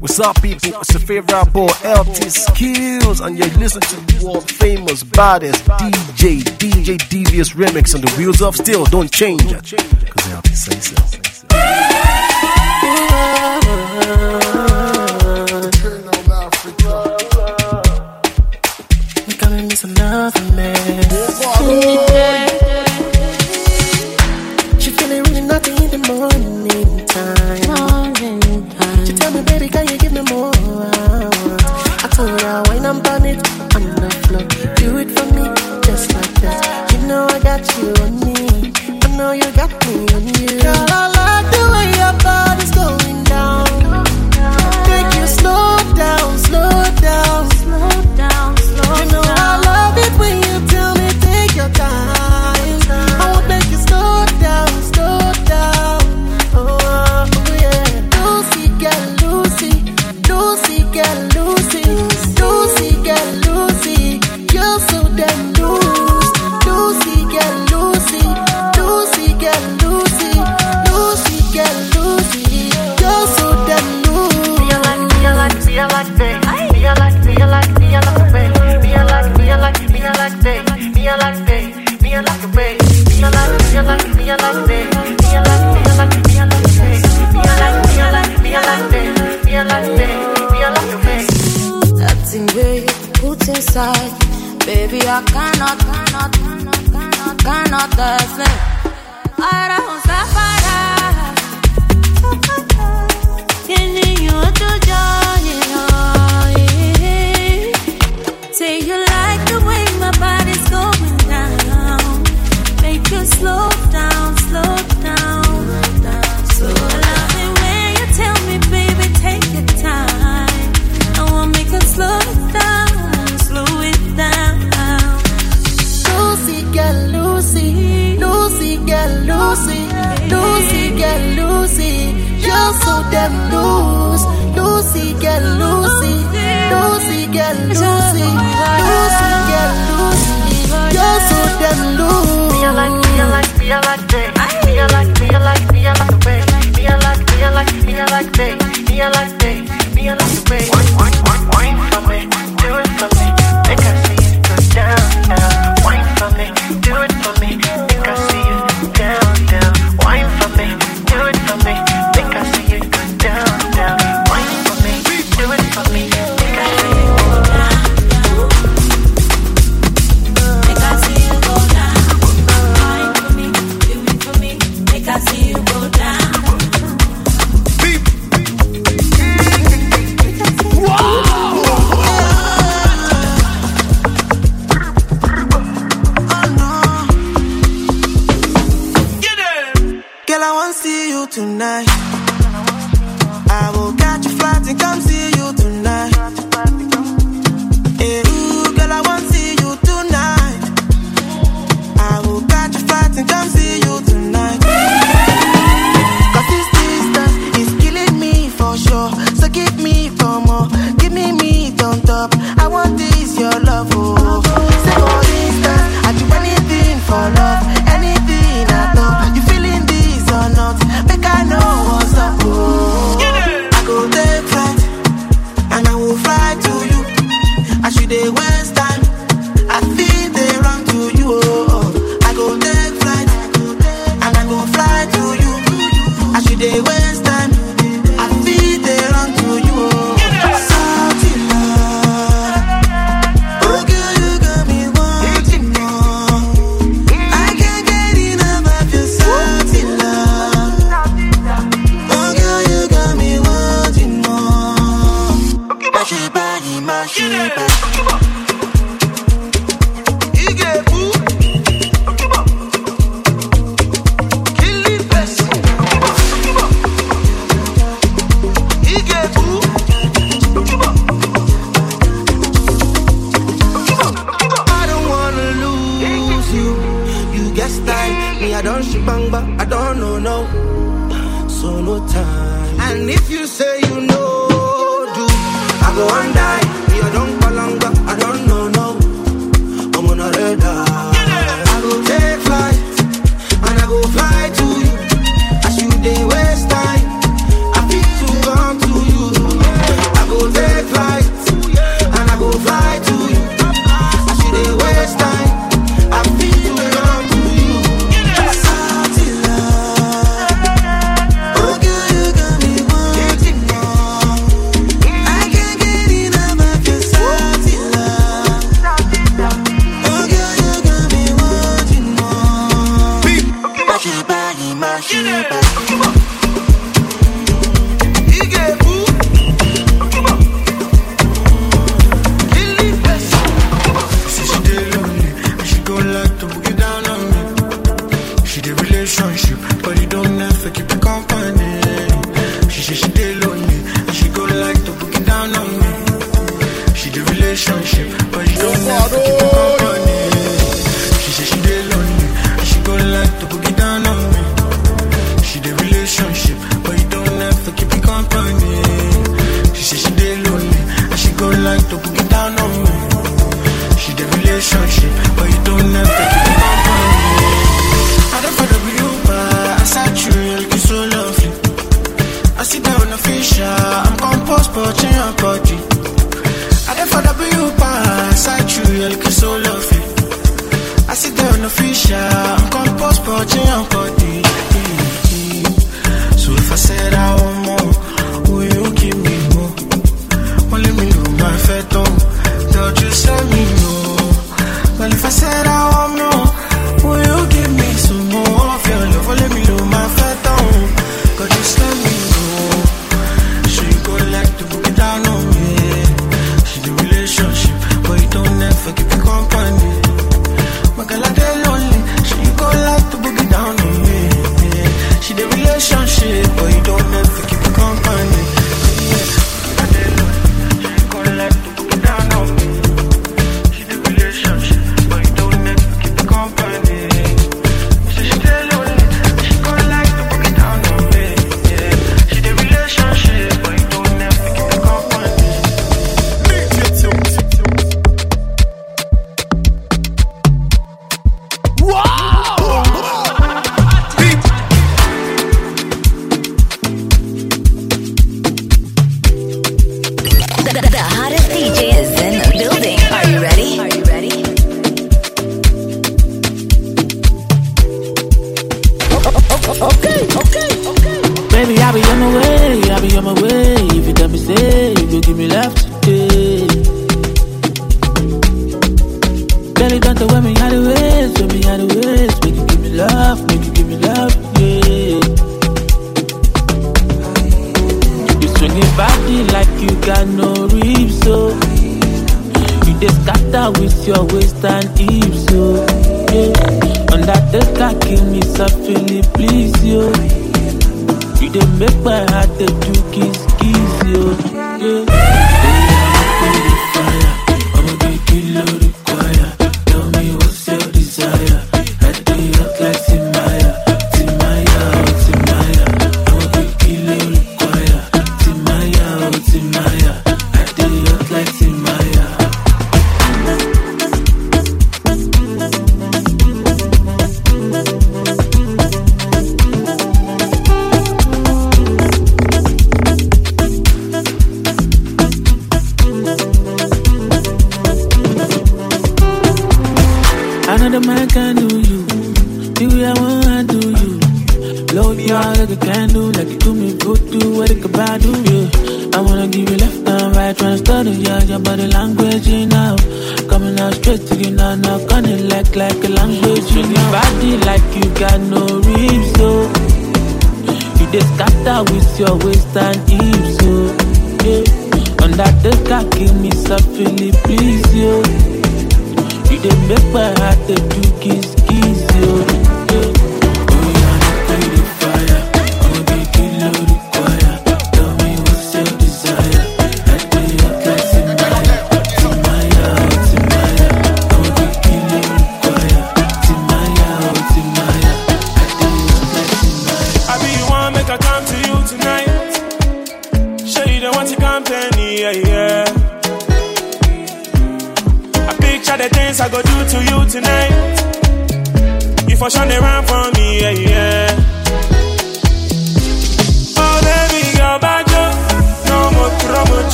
What's up, people? It's your favorite boy, LT Skills, and you're listening to the world famous baddest DJ, DJ Devious Remix on the wheels of steel. Don't change it, because LT says so. You're coming me another love, man. know I got you on me. I know you got me on you. Girl, I like the way your body. Baby, I cannot, cannot, cannot, cannot, cannot, cannot so damn loose. Lucy, get Lucy. Lucy, get Lucy. Lucy, get Lucy. You're so damn loose. Me, I like, me, I like, me, I like that. Me, I like, me, I like, me, I like the way. Me, I like, me, I like, me, I like that. Me, I like that. Me, I like the way. Wine, wine, wine, wine for me. Do it for me.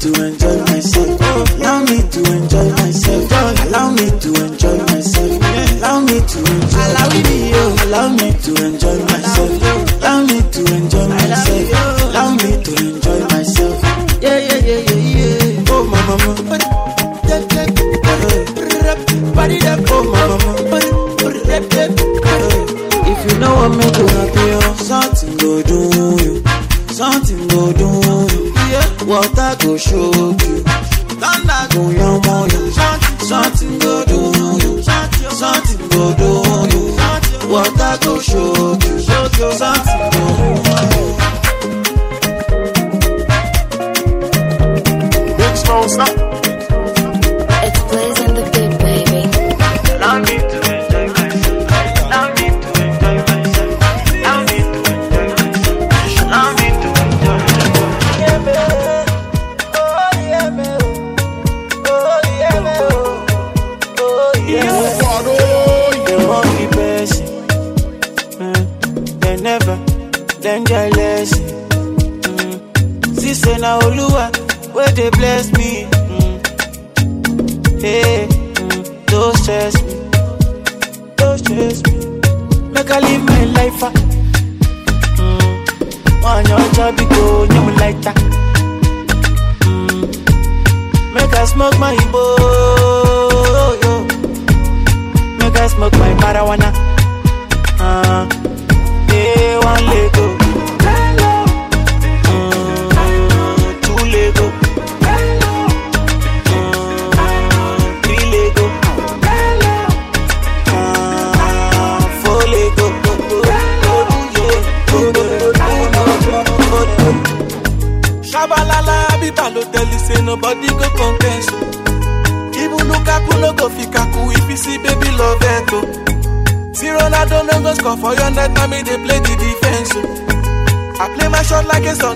to end.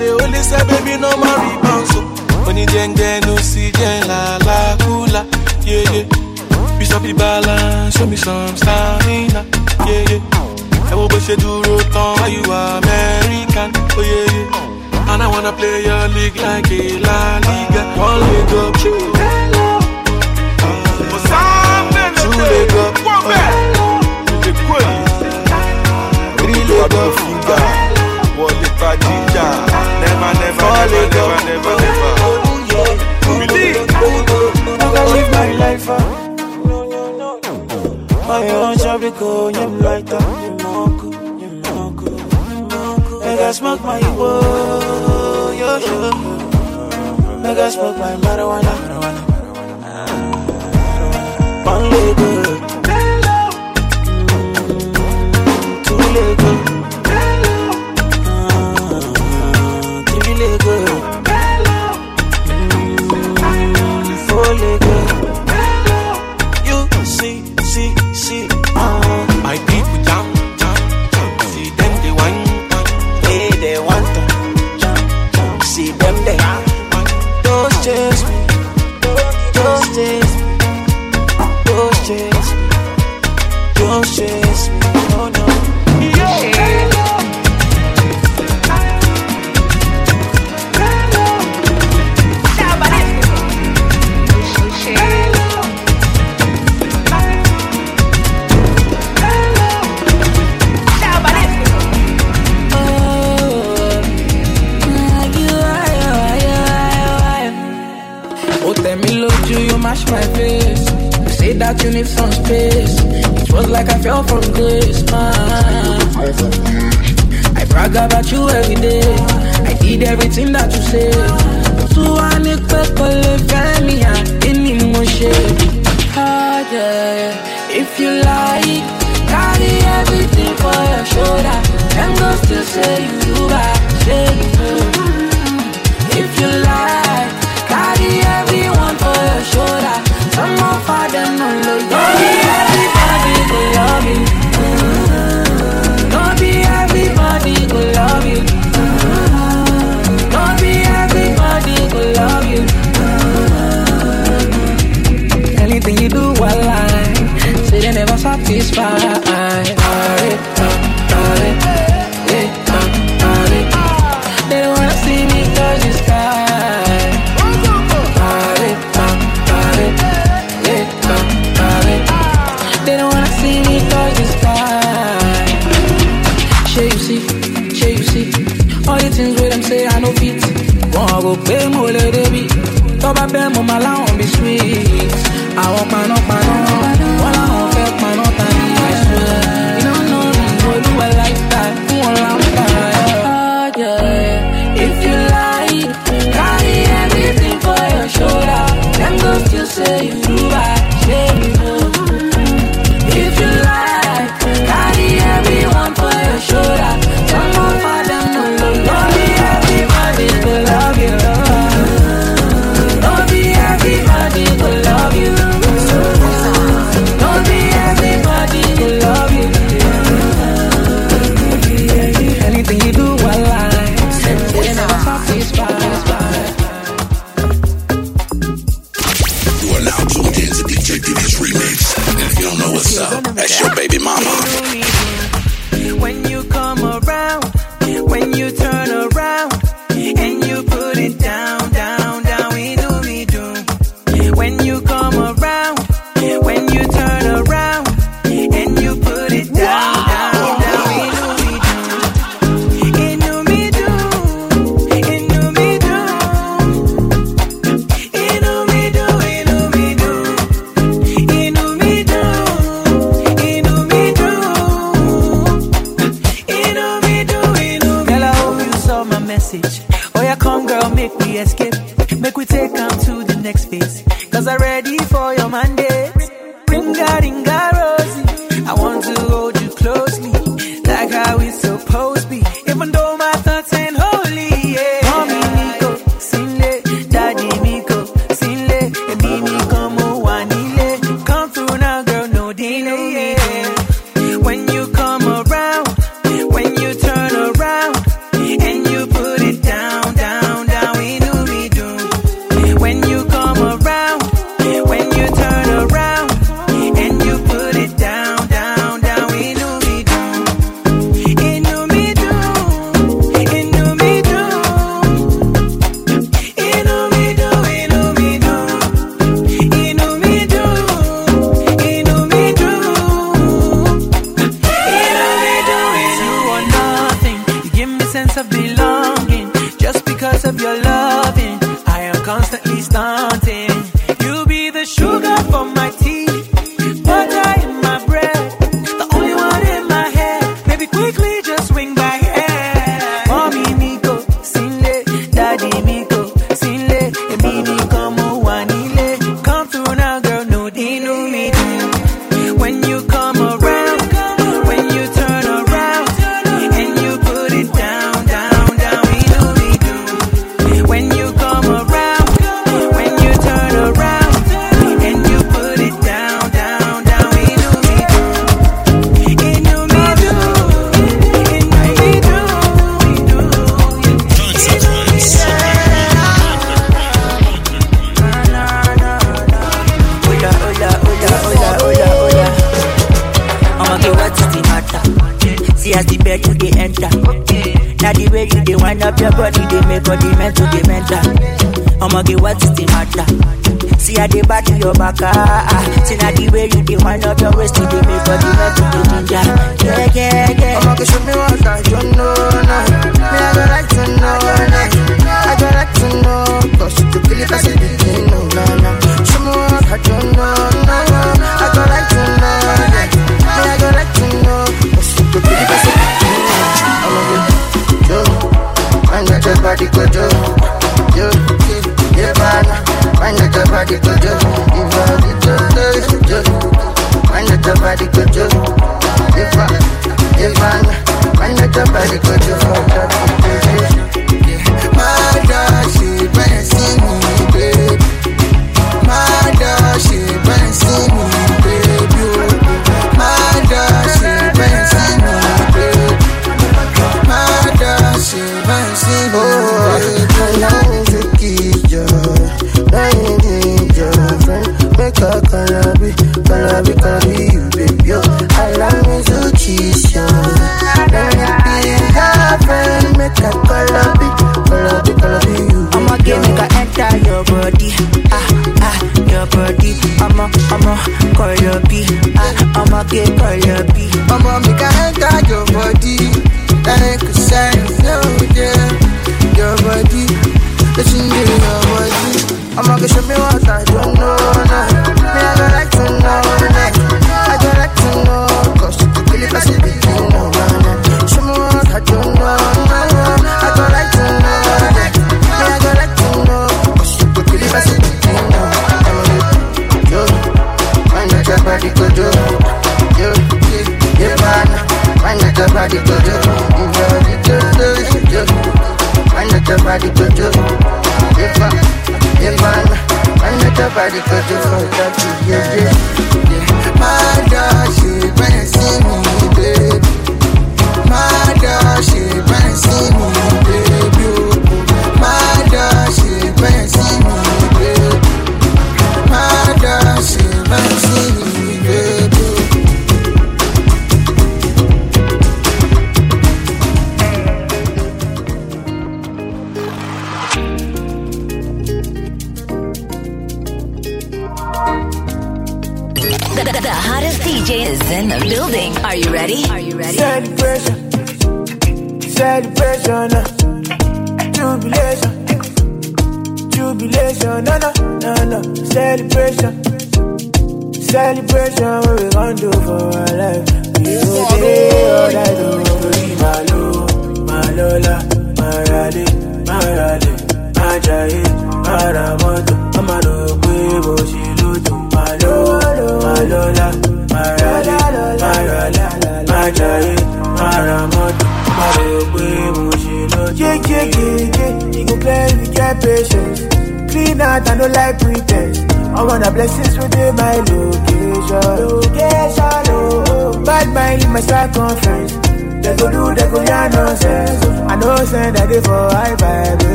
dey only say baby no marry bounce o oníjẹ̀ǹjẹ̀ ló sì jẹ́ làlákúlà yeye bishop ibala show me some stamina. Yeye ẹ wo bó ṣe dúró tán why you american? Oh yeah yeah. and i wanna play your league like a la liga. One leg up. Two leg up. Three leg up. Wọlé pa jíjà never, never, never, never, never, never. Believe. I can live my life. My own job, they go, you lighter, you mock, you mock, you mock. Make I smoke my woe, yo, yo. Make I smoke my marijuana, marijuana, marijuana. One leg,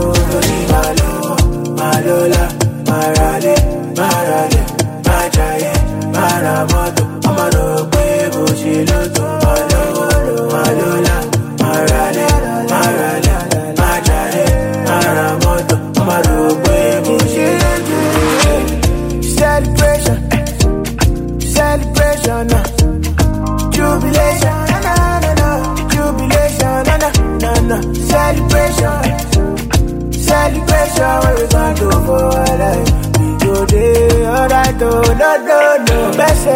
over,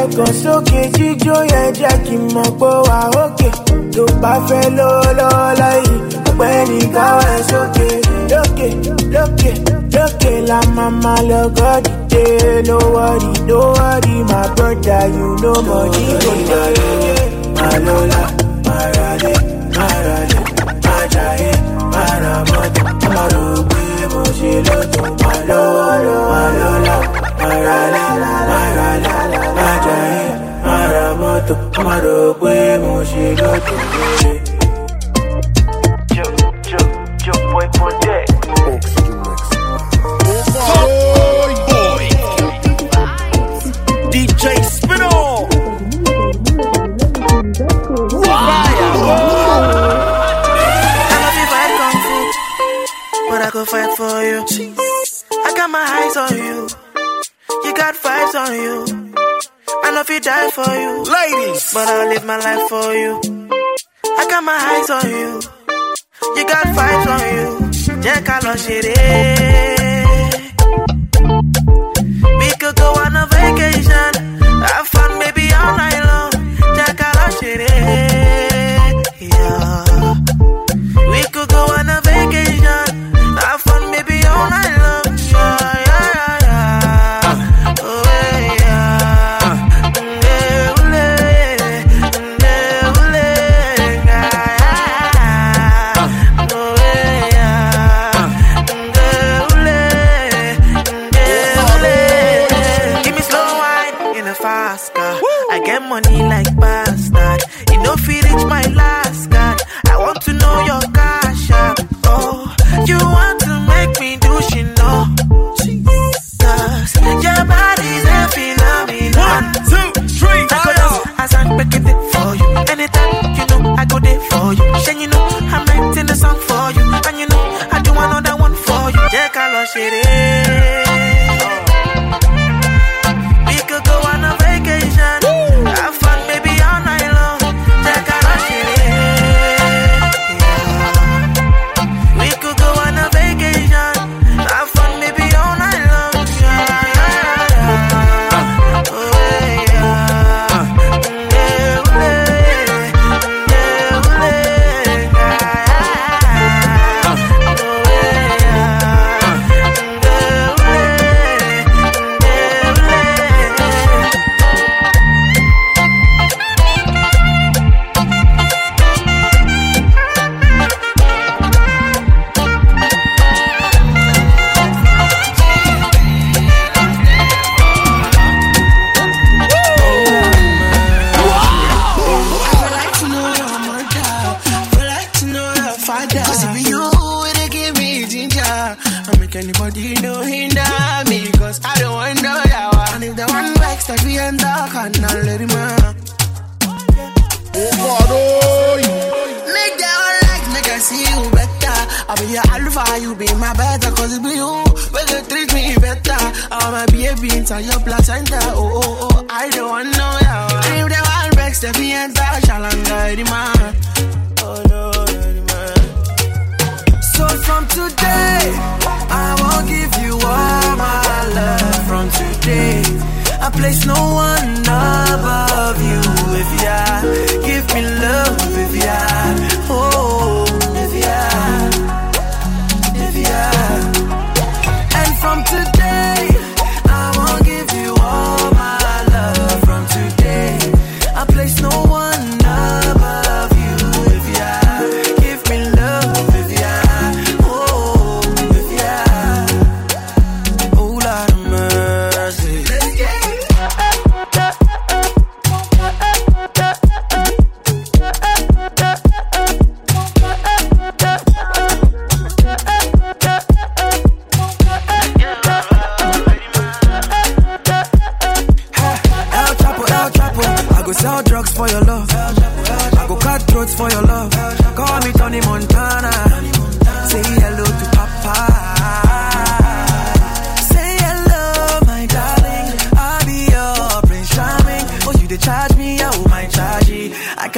ẹ̀kan sókè jíjó yẹn jẹ́ kí mọ̀ pé wà ókè tó bá fẹ́ lọ́wọ́lọ́wọ́ láyé ọpẹ́ ní káwọ́ sókè lókè lókè lókè la mama lọ gọ́dìdé no worry no worry my brother you know money go dey. malola marale marale majaye maramọdé marogbe mo ṣe malola marale marale bateau. On m'a dopé, to giloto. but I'll live my life for you. I got my eyes on you. You got vibes on you. Jẹ́ call on ṣeré. We could go on a vacation. I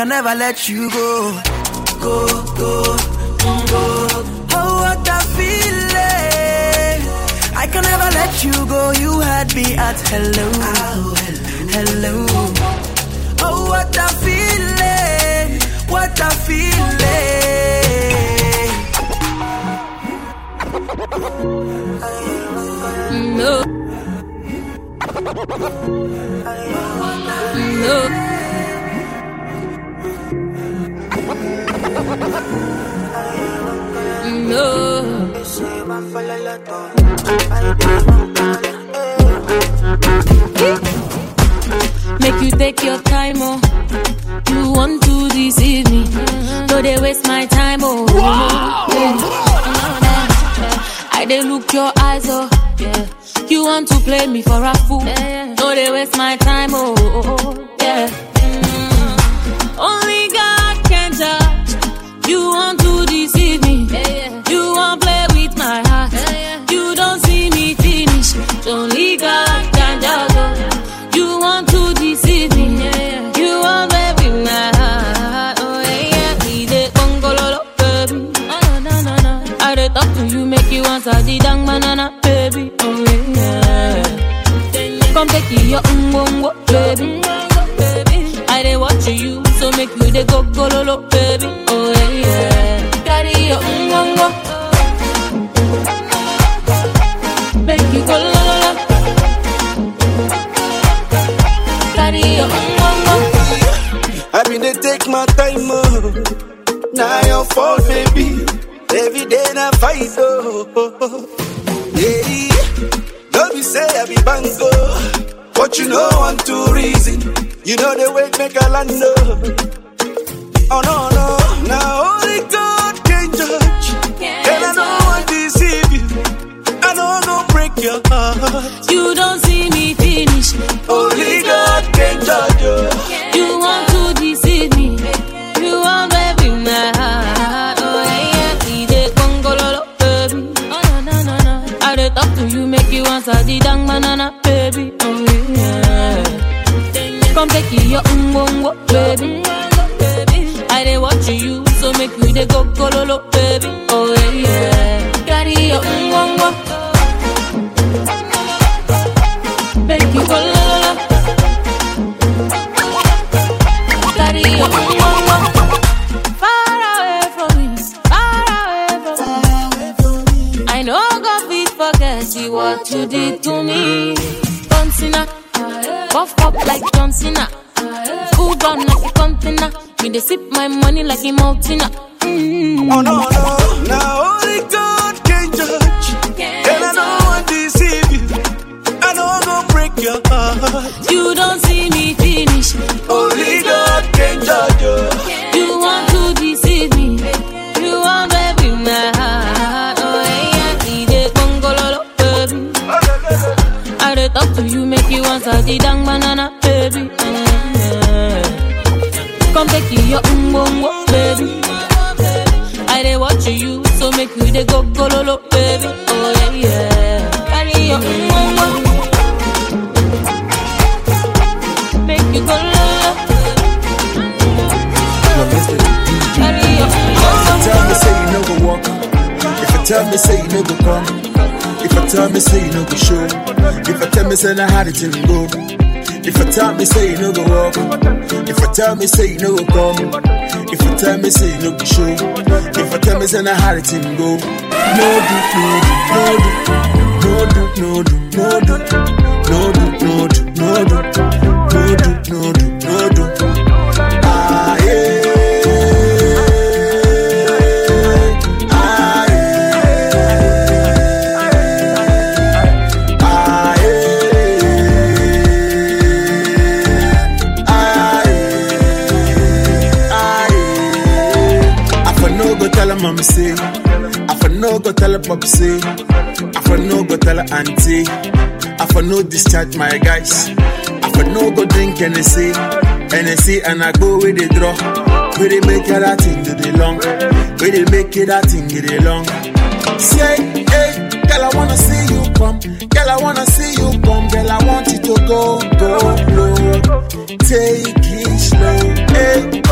never let you go, go, go, go. Oh, what a feeling. I can never let you go. You had me at hello, hello. Oh, what a feeling. What a feeling. No. No. Make you take your time, oh. You want to deceive me. No, they waste my time, oh. Yeah. I they look your eyes, oh. Yeah. You want to play me for a fool. No, they waste my time, oh. Yeah. Mm. Only your umbongo, baby. I dey watch you, so make you dey go gololo, baby. Oh yeah. Carry your umbongo, make you go lololo. Carry your umbongo. I mean, they take my time, oh. Now your fault, baby. Every day I fight, oh. Yeah, don't be say I be bango. Oh. But you know one, two reason. You know the way make a land, oh. Oh, no, no. Now only God can judge. And I don't want to deceive you. I don't go break your heart. You don't see me finish. Only God can judge you. You want to deceive me. You want baby my heart. Oh yeah, yeah. Gongololo, baby. Um. Oh no no no no. I talk to you, make you answer the dang banana, It, your umbongo, baby. I dey watch you, so make you dey go gololo, baby. Oh yeah, yeah. Carry your umbongo, make you go lolo. Carry your umbongo. Far away from me, far away from me. I know God fit forget you what you did to me. John Cena, puff up like John Cena. Dey sip my money like a mountain. Mm. Oh no, no, now tell me say you no go come. If I tell me say you no go show. If I tell me say na how the thing go. If I tell me say you no go walk. If I tell me say you no go come. If I tell me say you no go show. If I tell me say na how the thing go. No do, no do, no do, no do, no do, no do, no do, no do, no do, no do, say, I for no go tell her say, I for no go tell her auntie, I for no discharge my guys, I for no go drink Hennessy, Hennessy and I go with the draw, where they make it that thing do the long, where they make it that thing get it long. Say, hey, girl I wanna see you come, girl I wanna see you come, girl I want you to go, go, low, take it slow, hey.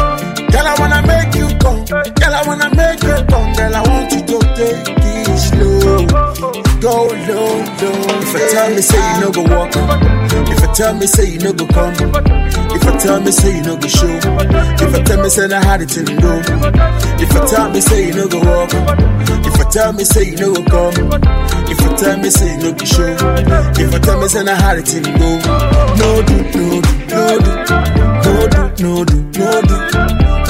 Girl, I wanna make you come. Girl, I wanna make you come. Girl, I want you to take it slow. Go low, low. If I tell me say you no go walk, if I tell me say you no go come, if I tell me say you no go show, if I tell me say na how the thing go, if I tell me say you no go walk, if I tell me say you no go come, if I tell me say you no go show, if I tell me say na how the thing go, no do, no do, no do, no do, no do, no do.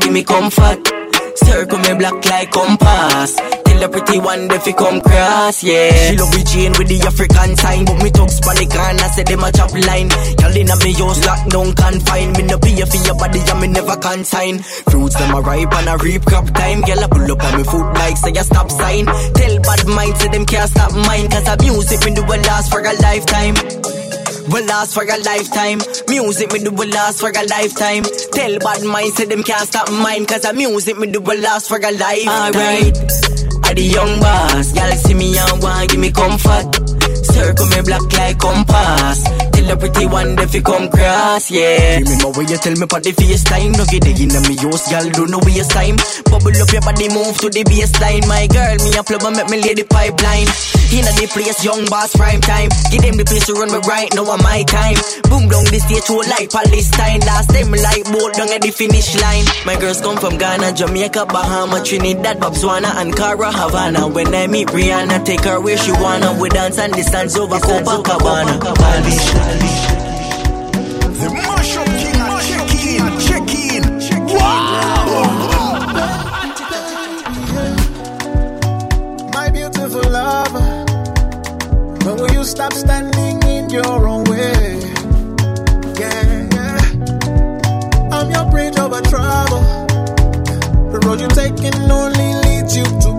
Give me comfort. Circle me black like compass. Tell the pretty one if you come cross, yeah. She love me chain with the African sign, but me talk Spanish and I say them a chop line. Y'all in a me house lock down confine. Me no pay for your body and me never consign. Fruits them a ripe and a reap crop time. Girl a pull up on me foot like say a stop sign. Tell bad mind say them can't stop mine, cause a music me do will last for a lifetime will last for a lifetime. Music me do will last for a lifetime. Tell bad mind say them can't stop mine, cause a music me do will last for a lifetime. Alright, I the young boss, y'all see me and want give me comfort. Circle me black like compass. Tell a pretty one if you come cross, yeah. Remember when you tell me about the FaceTime? No get it in me house, girl, don't know waste time. Bubble up your body, move to the baseline. My girl, me a and make me lay the pipeline. Inna the place, young boss, prime time. Give them the place to run me right now, on my time. Boom down the stage, whole like Palestine. Last time, me like boat down at the finish line. My girls come from Ghana, Jamaica, Bahama, Trinidad, Botswana, Ankara, Havana. When I meet Rihanna, take her where she wanna. We dance and distance over Copacabana. The stop standing in your own way? Yeah. I'm your bridge over trouble. The road you're taking only leads you to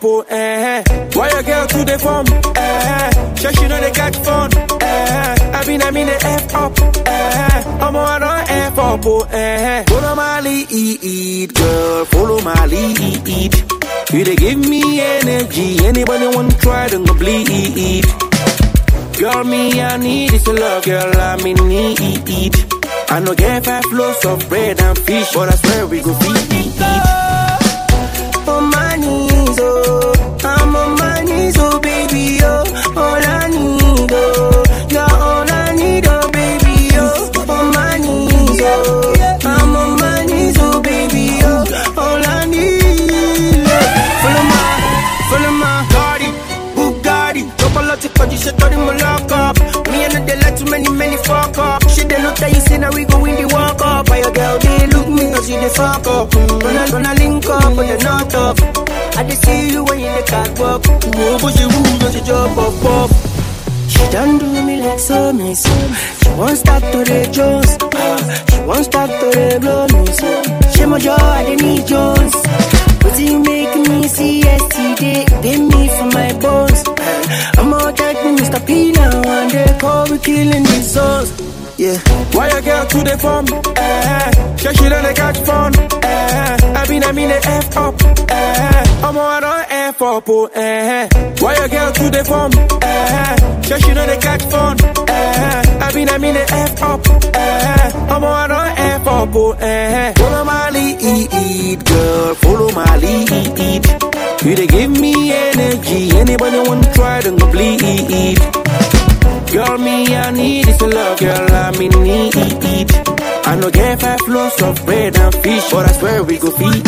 Oh, eh. Why a girl to the phone? Eh, she she done catch phone. Eh, I been I mean the F up. Eh, I'm on F up. Eh. Follow my lead, girl. Follow my lead. You they give me energy. Anybody want try, don't go bleed. Girl, me, I need is your love, girl, I'm need. I know get five loaves of bread and fish, but I swear we go feed. Fuck up. She they look at you, say now we go in the walk up. Why your girl, they look me cause you the fuck up. Gonna, gonna link up, but you're not up. I just see you when you the catwalk. Move, push you, move, just jump up, up. She done do me like so nice. She won't stop to the Jones. Ah, she won't stop to the blow me. So she my jaw, I didn't need Jones. But you make me see yesterday. Pay me for my bones. I'm out like Mr. P now. And they call me killing these souls. Yeah. Why your girl to the phone? Eh, she she done catch phone. Eh, I been I mean the F up. Eh, I'm on a F up. Oh, eh. Why your girl to the phone? Eh, she she done catch phone. Eh, I been I mean the F up. Eh, I'm on a F up. Oh, eh. Follow my lead, girl. Follow my lead. You they give me energy. Anybody want to try, go bleed. Girl, me, I need this love, girl, I'm in need. I know get five loaves of bread and fish, but I swear we go feed.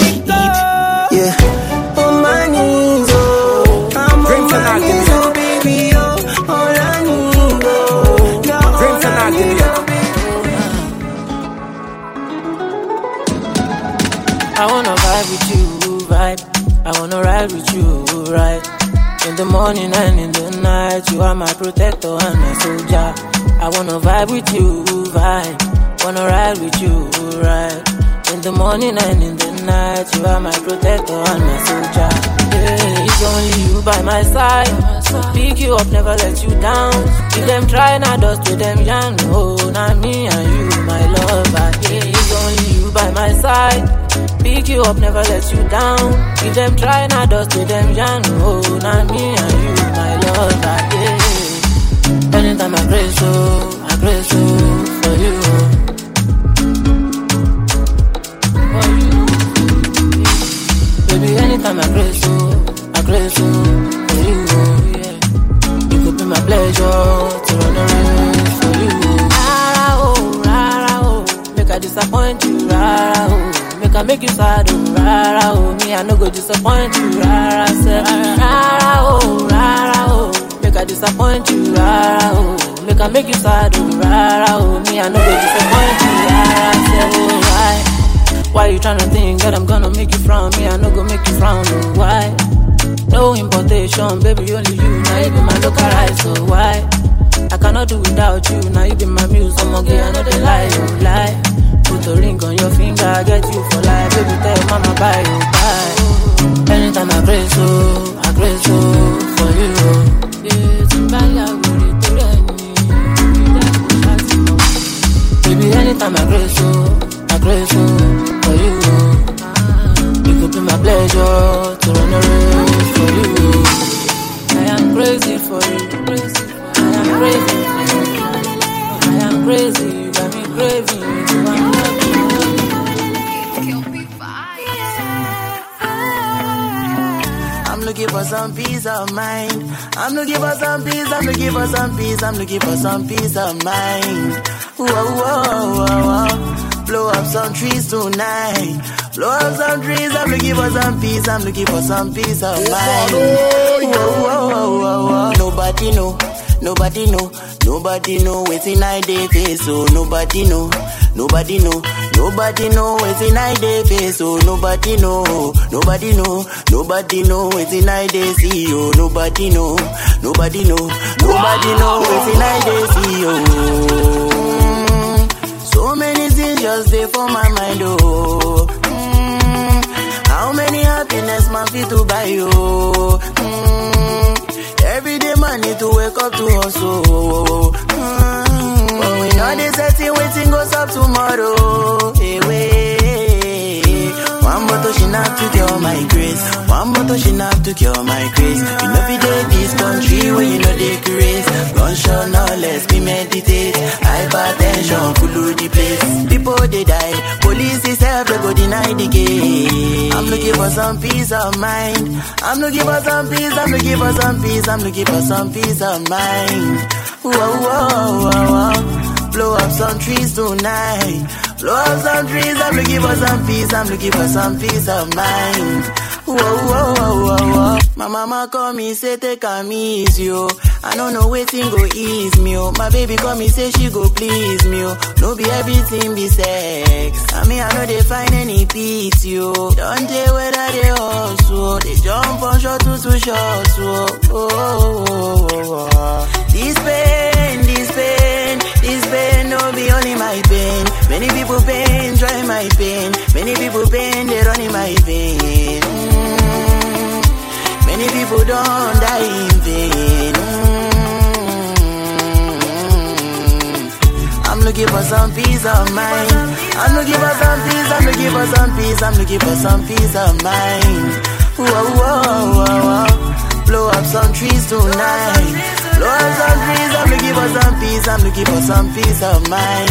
Yeah. Oh. Oh, oh. I need. You're all Drink for I nothing, need, I wanna vibe with you, vibe. I wanna ride with you, right? In the morning and in the night, you are my protector and my soldier. I wanna vibe with you, vibe. Wanna ride with you, right? In the morning and in the night, you are my protector and my soldier. Yeah, it's only you by my side. Pick you up, never let you down. If them try, not dust with them young. Oh, no, not me and you, my lover. Yeah, it's only you by my side. Pick you up, never let you down. If them try, not dust with them young. Oh, no, not me and you, my lover. Anytime I pray so, I pray so for you. For you. Anytime I pray so, I pray so for you. Yeah. You could be my pleasure to run a race for you. Rara oh, rara oh, make I disappoint you, rara oh. Make I make you sad, oh, rara oh. Me I no go disappoint you, rara say, rara oh, rara oh. Make I disappoint you, rara oh. Make I make you sad, oh, rara oh. Me I no go disappoint you, rara say, oh, why? Why you tryna think that I'm gonna make you frown? Me I no go make you frown, oh, why? No importation, baby, only you. Now you be my local rice, so oh. why? I cannot do without you. Now you be my muse, I'm okay, I know they lie, oh lie. Put a ring on your finger, I get you for life. Baby, tell mama bye, oh bye. Anytime I pray so, oh, I pray so oh, for you. Baby, anytime I pray so, I pray so pleasure to run a race for you. I am crazy for you. I am crazy. I am crazy, you got me craving you. I'm I'm looking for some peace of mind. I'm looking for some peace. I'm looking for some peace. I'm looking for some peace of mind. Whoa, whoa, whoa, whoa. Blow up some trees tonight. Blow up some trees. I'm looking for some peace. I'm looking for some peace of mind. Whoa, whoa, whoa. Nobody know. Nobody know. Nobody know waiting I day face. So nobody know. Nobody know. Nobody know waiting I day face. So nobody know. Nobody know. Nobody know waiting I day see. Oh, nobody know. Nobody know. Nobody know waiting I day see. Oh. So many things just there for my mind. Oh. How many happiness man fit to buy? Oh. Mm. Every day man need to wake up to hustle. Mm. But we know this setting waiting goes up tomorrow. Hey, wait. One bottle she not to cure my grace. One bottle she not to cure my grace. You know we dey this country where you know they grace. Gunshot no less me meditate. Hypertension full the place. People they die. Police itself they go deny the case. I'm looking for some peace of mind. I'm looking for some peace. I'm looking for some peace. I'm looking for some peace of mind. Whoa, whoa, whoa, whoa. Blow up some trees tonight. Up some trees. I'm looking for some peace. I'm looking for some peace of mind. Whoa, whoa, whoa, whoa, whoa. My mama call me, say take a easy, oh. I don't know waiting go ease me, oh. My baby call me, say she go please me, oh. No be everything be sex. I mean, I know they find any peace, yo. Don't they whether they hustle, oh. they jump on short to two shots, oh. oh. Oh, oh, oh, oh, oh. This pain, this pain, this pain, no be only my pain. Many people pain, try my pain. Many people pain, they run in my vein. Mm. Many people don't die in vain. Mm. I'm looking for some peace of mind. I'm looking for some peace. I'm looking for some peace. I'm looking for some peace of mind. Whoa, whoa, whoa, whoa. Blow up some trees tonight. Up some trees. I'm looking for some peace. I'm looking for some peace of mind.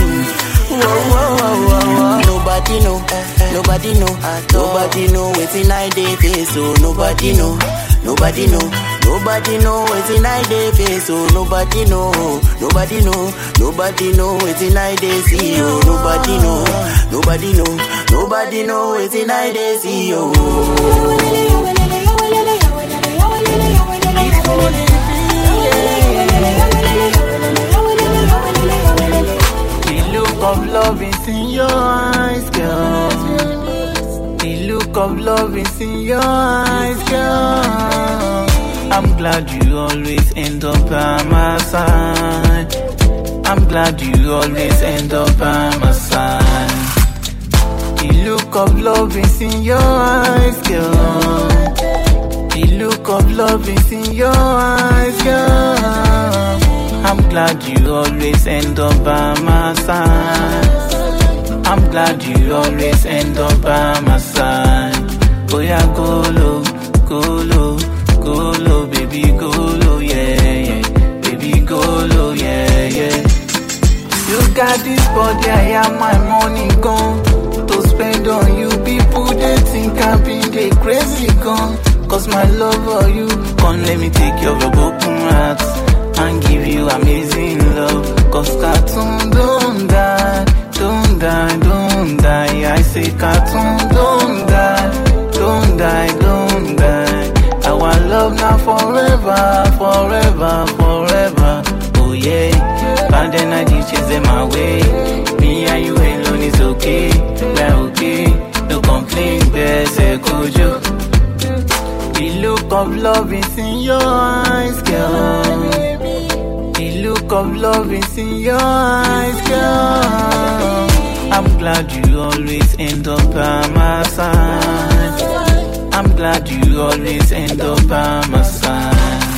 Whoa, whoa, whoa, whoa, whoa. Nobody know, nobody know, nobody know waiting I day face. So nobody know, nobody know, nobody know waiting I day face. So nobody know, nobody know, nobody know waiting I day see. Oh, nobody know, nobody know, nobody know waiting I day see. Oh. Look of love is in your eyes, girl. The look of love is in your eyes, girl. I'm glad you always end up by my side. I'm glad you always end up by my side. The look of love is in your eyes, girl. The look of love is in your eyes, girl. I'm glad you always end up by my side. I'm glad you always end up by my side. Oh yeah, go low, go low, go low, baby, go low, yeah, yeah. Baby, go low, yeah, yeah. You got this body, I have my money gone. To spend on you, people they think I'm being they crazy gone. Cause my love for you, come let me take your broken heart and give you amazing love. Cause cartoon don't die, don't die, don't die. I say cartoon don't die, don't die, don't die. Our love now forever, forever, forever. Oh yeah, bad energy chasing my way. Me and you alone is okay, we're okay. No complaint, there's a kojo. The look of love is in your eyes, girl. Of love is in your eyes, girl. I'm glad you always end up by my side. I'm glad you always end up by my side.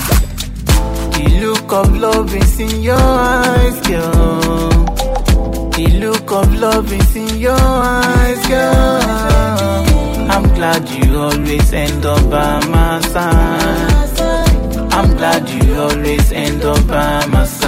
The look of love is in your eyes, girl. The look of love is in your eyes, girl. I'm glad you always end up by my side. I'm glad you always end up by my side.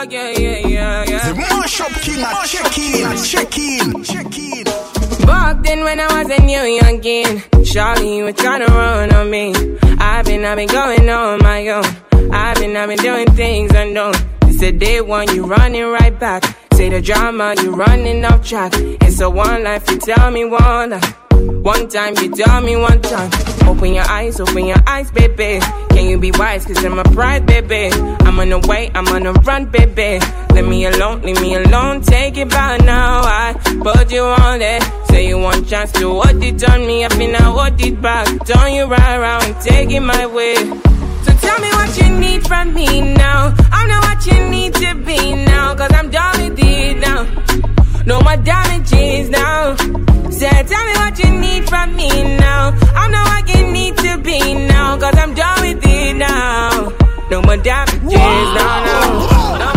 Yeah, yeah, yeah, yeah, yeah. The mashup king, a check in, check in, check in. Back then when I was a new youngin', Charlie, you were trying to run on me. I've been, I've been going on my own. I've been, I've been doing things unknown. It's a day one, you running right back. Say the drama, you running off track. It's a one life, you tell me one life. One time, you tell me one time. Open your eyes, open your eyes, baby. Can you be wise? Cause I'm a pride, baby. I'm on the way, I'm on the run, baby. Leave me alone, leave me alone. Take it back now. I put you on it. Say you want chance to hold it on me. I been I hold it back. Turn you around and take it my way. So tell me what you need from me now. I'm not what you need to be now. Cause I'm done with it now. No more damages now. Say, tell me what you need from me now. I'm not what you need to be now. Cause I'm done with it now. No more damages now, no. No.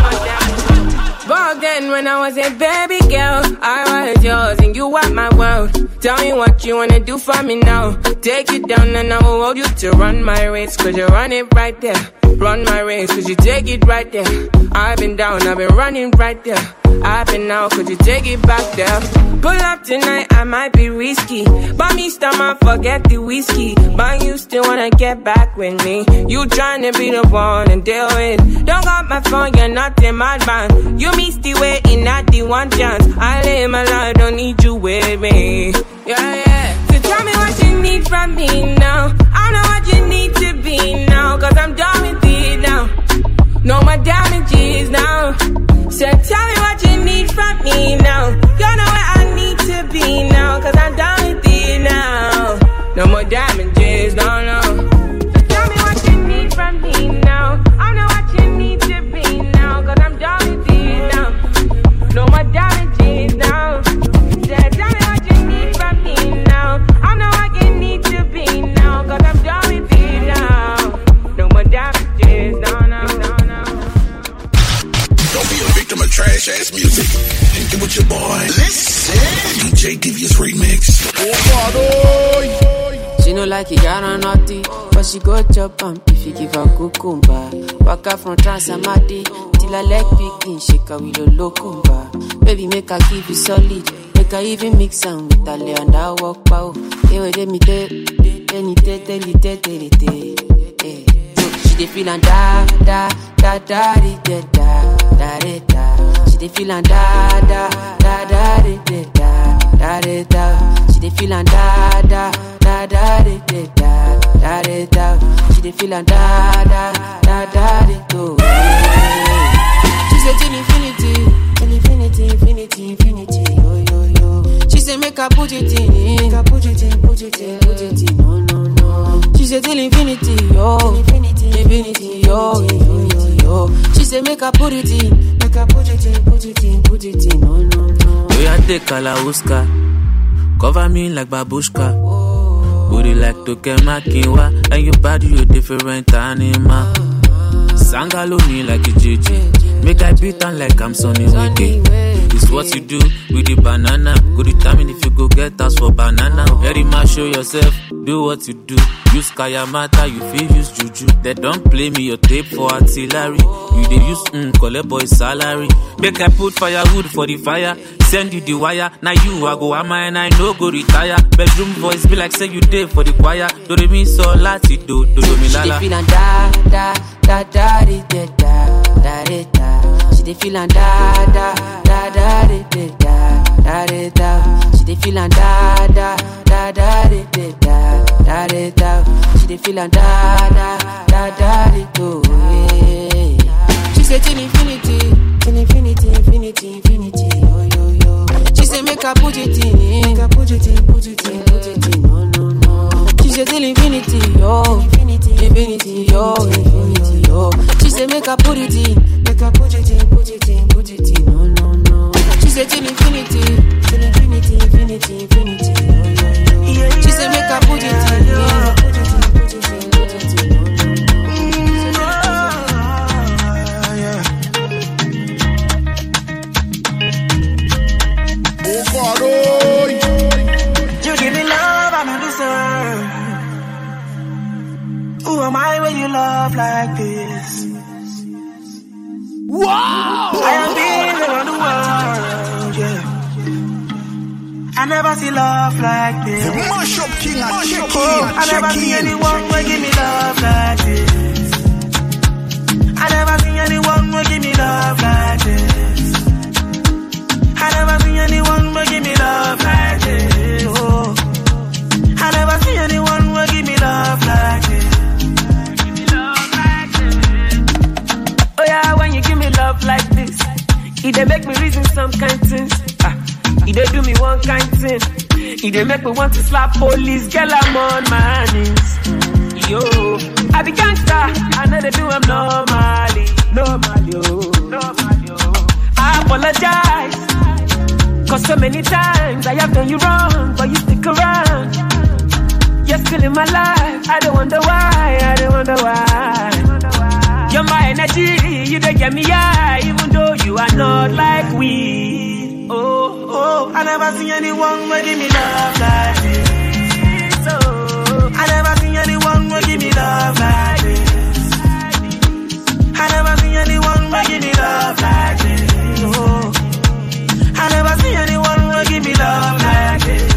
Back then when I was a baby girl, I was yours and you were my world. Tell me what you wanna do for me now. Take it down and I will hold you to run my race. Cause you run it right there. Run my race, cause you take it right there. I've been down, I've been running right there. I've been out, could you take it back there? Pull up tonight, I might be risky. But me stomach, forget the whiskey. But you still wanna get back with me. You tryna be the one and deal with. Don't got my phone, you're not in my band. You miss the way in not the one chance. I live my life, don't need you with me. Yeah, yeah. So tell me what you need from me now. I know what you need to be now. Cause I'm done with it now. No more damages now. Tell me what you need from me now. waka from Transamade till I leg picking, shake her with a locumba. Baby, make I keep you solid. Make I even mix some with a lay and I walk bow. Hey, wait, let me tell you, tell you, tell you, tell She dey feel and da da da da di da da da da. She dey feel and da da da da di da da da di, da. She dey feel and da da da da di, da da da di, da. She dey feel and da da da da di, do. She say till infinity, till infinity, infinity, infinity, make I put it in, make I put it in, put it in, put it in, no no no. She said till infinity, yo, infinity, infinity, yo, infinity, yo. She said make I put it in, make I put it in, put it in, put it in, no no no. We are take Kalauska. Cover me like babushka. Oh. Booty like Toke Makinwa. And your body, you different animal. Sangalo me like a JJ. Make I beat on like I'm Sonny Wiki. It's what you do with the banana. Go determine if you go get us for banana. Very much show yourself. Do what you do. Use Kayamata, you feel use Juju. They don't play me your tape for artillery. You they use mm, collect boy salary. Make I put firewood for the fire. Send you the wire. Now you I go ama and I no go retire. Bedroom voice be like say you did for the choir. Do re mi so lati do do do dey lala. da da da da di, da da da di, da. She dey feel da da da da da da da da. She dey feel da da da da di, da da da da. She dey feel da da da da do. yeah. She say till infinity, till infinity, infinity, infinity, yo yo yo. She say make I put it in, make I put it in, put it in, put it in, no no say till infinity, yo, infinity, yo, infinity, yo. She say make I put it in, make I put it in, put it in, put it in, no no no. She say till infinity, till infinity, infinity, infinity, yo yo yo. She say make I put it in, yeah. Love like this? Wow! I have been around the world, yeah. I never see love like this. The mash up king Oh, check I never see anyone will give me love like this. I never see anyone will give me love like this. I never see anyone will give me love like this. Oh. It dey make me reason some kind things. Ah, it dey do me one kind thing. It dey make me want to slap police. Girl, I'm on my knees. Yo, I be gangsta. I know they do them normally, normally, oh, normally, oh. I apologize. Cause so many times I have done you wrong, but you stick around. You're still in my life. I don't wonder why. I don't wonder why. You're my energy, you they get me high, even though you are not like we. Oh, oh, I never seen anyone who give me love like this. Oh, I never seen anyone give me love like this. I never seen anyone give me love like this. I never seen anyone give me love like this.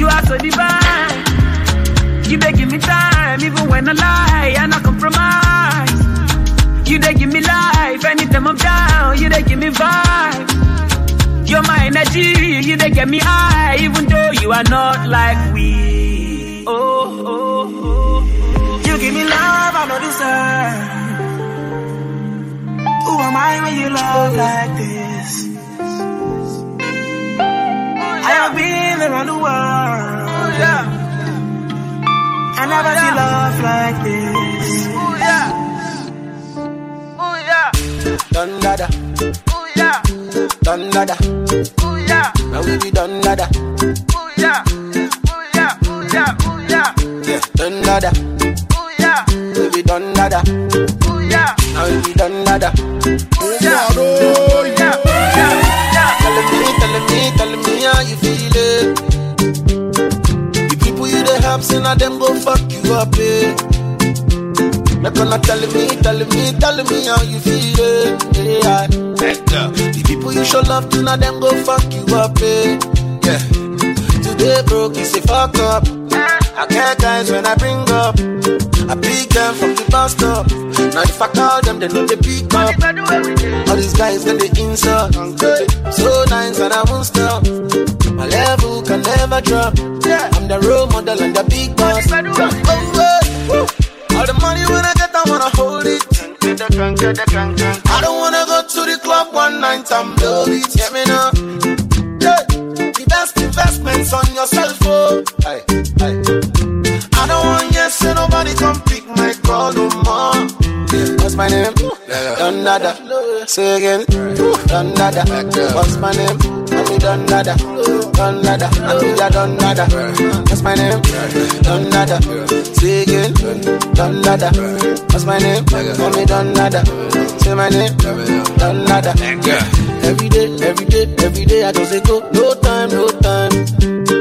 You are so divine. You they give me time, even when I lie, I not compromise. You they give me life, anytime I'm down, you they give me vibe. You're my energy, you they get me high, even though you are not like we. Oh, oh, oh. You give me love, I know deserve. Who am I when you love like this? I never see love like this. Done dada. Done dada. Now we be done dada. Yeah, Oh yeah. Oh yeah. Oh yeah. Yeah. done dada. We be done dada. Now we be done dada. Telling me, telling me, telling me how you feel you help, say now them go fuck you up, eh. They gonna tell me, tell me, tell me how you feel it. Yeah, the people you show love to, now them go fuck you up, eh. Yeah. Today broke, is a fuck up. I get guys when I bring up. I pick them from the bus stop. Now if I call them, they know they pick up. All these guys then they insult. So nice and I won't stop. My level can never drop. I'm the role model and the big boss. Oh, oh, oh. All the money when I get, I wanna hold it. I don't wanna go to the club one night and blow it. Hear me now. Yeah. The best investments on yourself, oh. Aye. Want say nobody come pick my call no more. Yeah. What's my name? Done nada. Say again. Done nada. What's my name? Mommy done nada. Done nada. Amiga done nada. What's my name? Done nada. Say again. Done nada. What's my name? Mommy done nada. Say my name. Done nada. Every day, every day, every day I just say go. No time, no time.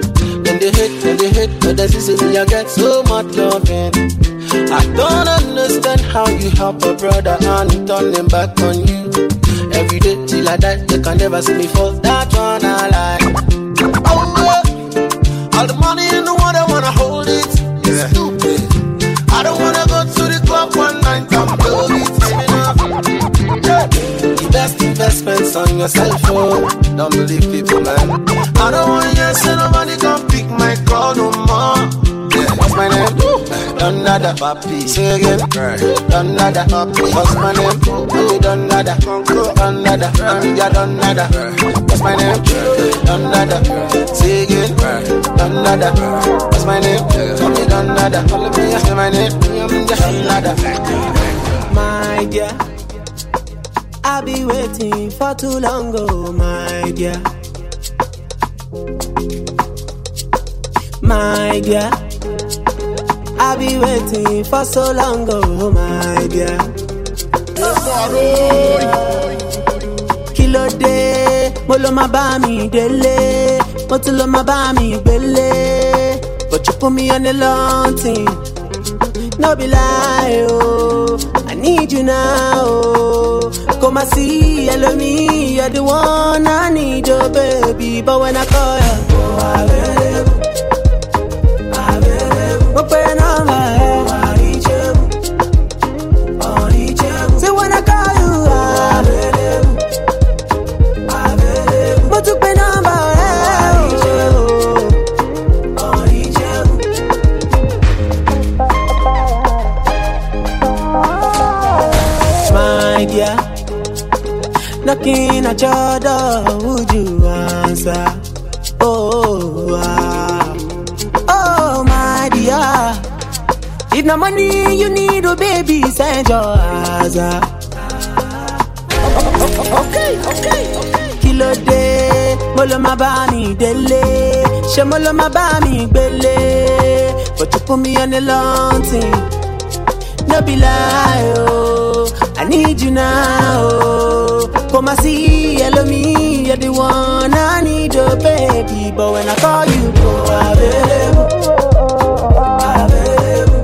Then they hate, then they hate, see me I get so much loving. I don't understand how you help a brother and turn them back on you. Every day till I die, they can never see me fall. That one I like. Oh, yeah. all the money in the world, I wanna hold it. It's stupid. I don't wanna go to the club one night and blow it. Yeah. The best investments on yourself, oh. Don't believe people, man. I don't want you, so nobody come pick my call no more. Yeah. What's my name? Done nada, papi. Say again. Done nada, papi. What's my name? Baby, done nada. Done nada, amiga, done nada. What's my name? Done nada. Say again. Done nada. What's my name? Baby, done nada. Follow me, say my name. Done nada. My dear, I've been waiting for too long, oh my dear. My dear, I've been waiting for so long, oh my dear. Kí ló dé? Mo lọ máa bá mi délé, mo tún bá mi gbélé. But you put me on the long thing. No be lie, oh. I need you now, oh. Come and see, hello me, you're the one I need, oh baby. But when I call you, oh, available, available. Knocking at your door, would you answer? Oh, ah. If no money you need, oh baby, send your answer. Okay, okay, okay. Kí ló dé? Mo lọ máa bá mi délé. Ṣé mo lọ máa bá mi gbélé? But you put me on the long thing. No be lie, oh. I need you now, oh. Come and see, hello me, you're the one I need, oh baby. But when I call you, oh, available.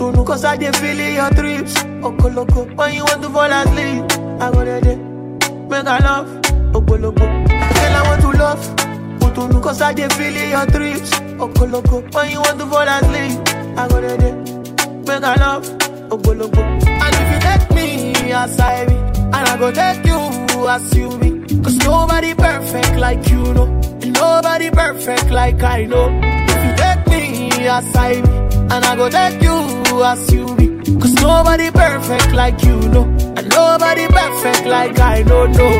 Utunu, cause I dey feel your trips. Okoloko, when you want to fall asleep. I go there, there. Make I love. Okoloko. Girl, I want to love. Utunu, cause I dey feel your trips. Okoloko, when you want to fall asleep. I go there, there. Make I love. Okoloko. And if you take me as I be, and I go take you as you be. Cause nobody perfect like you know. And nobody perfect like I know. If you take me as I be, and I go take you as you be. Cause nobody perfect like you know. And nobody perfect like I don't know.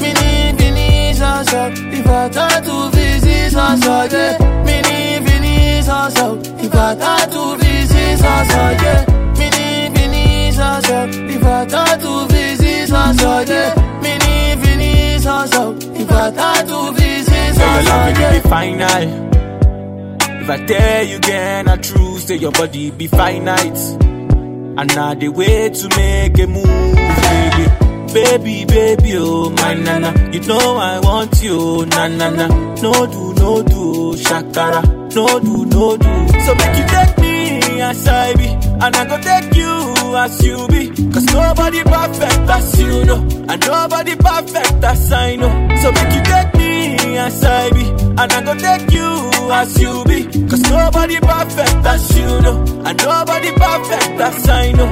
Mini finish us up. If I try to visit us again. Mini finish us up. If I try to visit us again. Mini finish us up. If I try to visit us again. Mini finish us up. If I try to visit Say your us love will be final. If I tell you again, I true, say your body be finite. And now the way to make a move, baby. Baby, baby, oh my nana. You know I want you, na na na. No do, no do, shakara. No do, no do. So make you take me as I be. And I go take you as you be. Cause nobody perfect as you know. And nobody perfect as I know. So make you take me as I be. And I go take you as you be. Cause nobody perfect as you know. And nobody perfect as I know.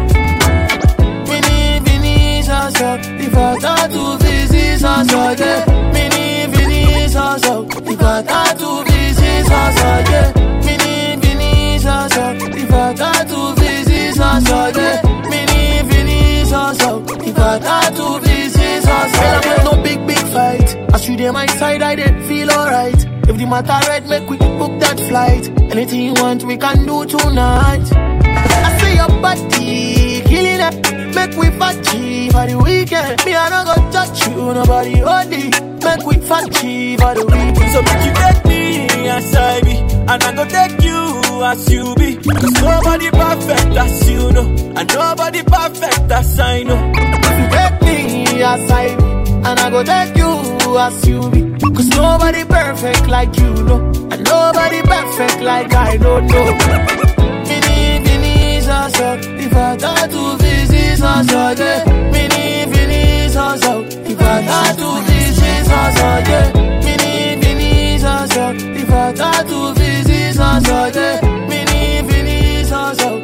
Mini finish us up. If I try to visit us again. Mini finish us up. If I try to visit us again. Mini finish us up. If I try to visit us again. Mini finish us up. If I try to visit again. I want no big big fight. As you dey my side, the matter red, make we book that flight. Anything you want, we can do tonight. I say your body killing it. Make we fatty for the weekend. Me I don't go touch you, nobody hold it. Make we fatty for the weekend. So make you take me as I be. And I go take you as you be. Cause nobody perfect as you know. And nobody perfect as I know. If you take me as I be, and I go take you as you be. Cause nobody perfect like you know. And nobody perfect like I don't know. Mini finish us up. If I try to visit us again. Mini finish us up. If I try to visit us again. Mini finish us up. If I try to visit us again. Mini finish us up.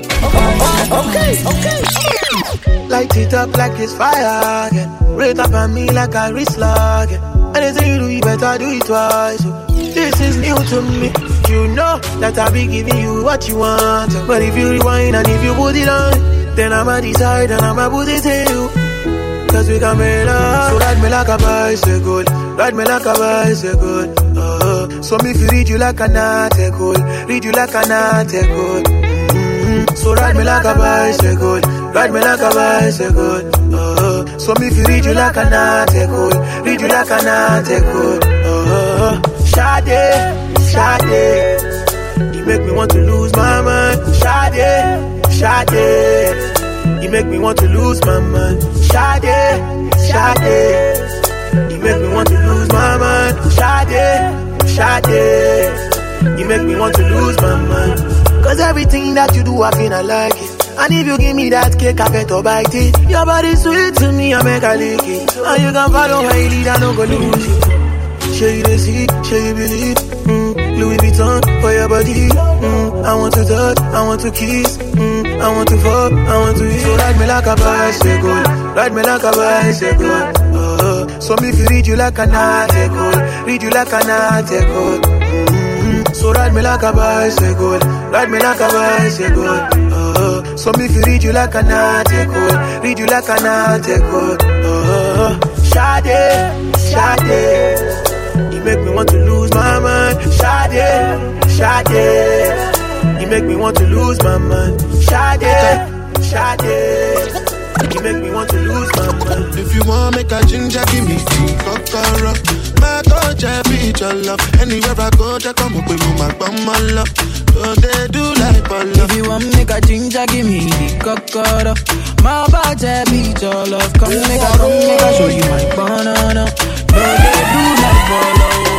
Okay, okay. Light it up like it's fire again. Rate up on me like a wrist lock again. Anything you do, you better do it twice. oh. This is new to me. You know that I be giving you what you want. But if you rewind and if you put it on, then I'ma decide and I'ma put it in you. Cause we can make love. So ride me like a bicycle. Ride me like a bicycle. Uh, so me fi read you like an article. Read you like an article. Mhm. So ride me like a bicycle. Ride me like a bicycle. Uh, so me fi read you like an article. Read you like an article. Uh, Sade, Sade. You make me want to lose my mind. Sade, Sade. You make me want to lose my mind. Sade, Sade. You make me want to lose my mind. Sade, Sade. You make me want to lose my mind. Cause everything that you do, I feel I like it. And if you give me that cake, I better bite it. Your body sweet to me, I make a lick it. And you can follow my lead, I don't go lose it. Show you the see, show you believe. Mm, Louis Vuitton for your body. Mm, I want to touch, I want to kiss. Mm, I want to fuck, I want to eat. So ride me like a bicycle, ride me like a bicycle. Uh, so me fi read you like an article, read you like an article. Mm, so ride me like a bicycle, ride me like a bicycle. So me fi read you like an article, read you like an article. Uh, Sade, Sade. You make me want to lose my mind. Sade, Sade. You make me want to lose my mind. Sade, Sade. You make me want to lose my mind. If you want make a ginger, give me tea, kokoro. My touch, I beat your love. Anywhere I go, just come up with me, my bum, my love. So they do like ball If you want make a ginger, give me the cocoa. My body beat your love. Come make a, come make a show you my banana. No, they do like bolo.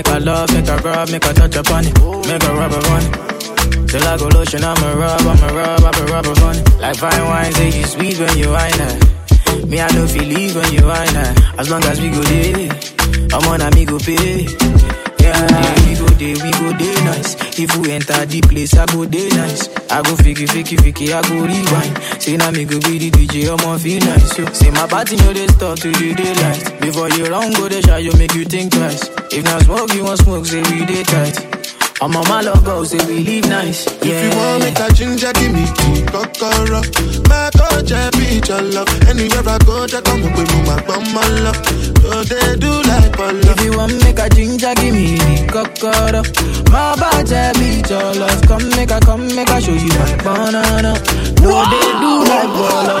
Make I love, make I rub, make I touch upon it. Make I rub upon it. Till I go lotion, I'ma rub, I'ma rub, I'ma rub upon it. Like fine wine, say you sweet when you wine her. Me, I know feel leave when you wine her. As long as we go there, I'm on a me go pay. Yeah, we go there, we go there nice. If we enter the place, I go there nice. I go fiki, fiki, fiki, I go rewind. Say now me go be the DJ, I'ma feel nice. So, say my party know they stop to the daylight. Before you run, go they shy, you make you think twice. If not smoke, you want smoke, say we dey tight. I'm on my logo, say we live nice. Yeah. If you want make a ginger, give me tea, kokoro. My coach, I beat your love. Anywhere I go, they come up with my bum, my love. So they do like Polo. If you want make a ginger, give me cocoa. My body be your love. Come make a, come make a show you my banana. No, they do like Polo.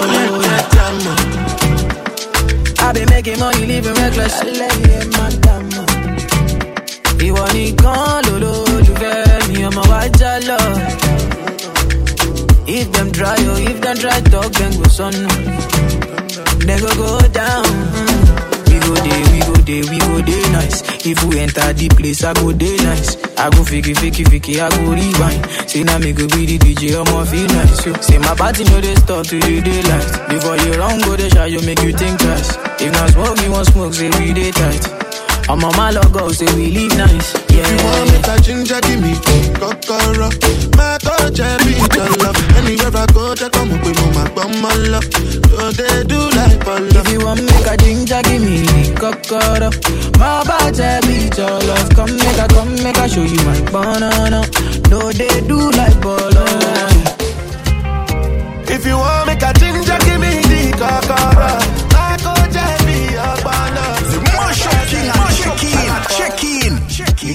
I be making money, living reckless. I love you, madam. Ìwọ nìkan lolólùfẹ́ mi, ọmọ wa já lọ. If them try, oh, if them try talk, then go sọnù. They go go down. We go day, we go day, we go day nice. If we enter the place, I go day nice. I go fiki, fiki, fiki, I go rewind. Say now me go be the DJ, I'ma feel nice. Say my party no they stop to the daylight. Before you run, go the shy, you make you think twice. If not smoke, you want smoke, say we day tight. I'm on my logo, say we live nice. Yeah. If you want make a ginger, give me kokoro. My I beat your love. Anywhere I go, they come up with my bum, my love. So they do like Polo. If you want make a ginger, give me the cocoa. My body beat your love. Come make a, come make a show you my banana. No, they do like bolo. If you want make a ginger, give me the kokoro.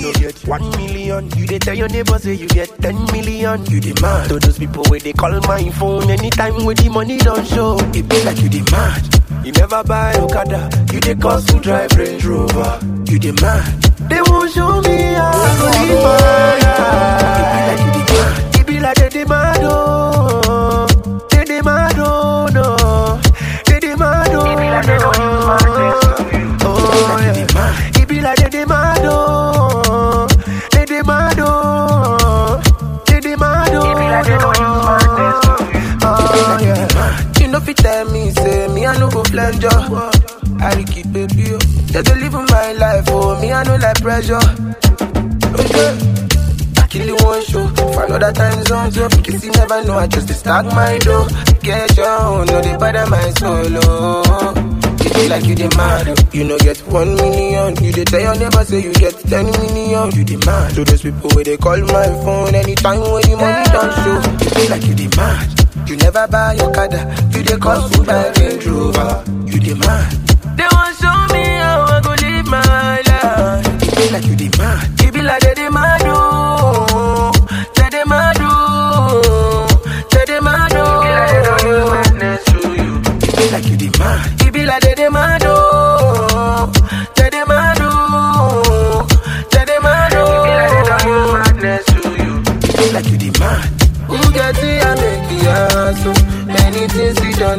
Know get one million. You dey tell your neighbors say you get ten million. You demand to those people where they call my phone anytime when the money don't show. It be like you demand. You never buy Okada. You dey cost to drive Range Rover. You demand. They won't show me how never know I just dey stack my dough. Get your own, no dey bother my solo. It be like you demand, oh. you know get one million. You dey tell your neighbor say you get ten million. You demand to those people where they call my phone anytime when the money don't show. You be like you demand. You never buy your Okada, you dey cost to buy Range Rover. You demand. They want show me how I go live my life. You be like you demand. It be like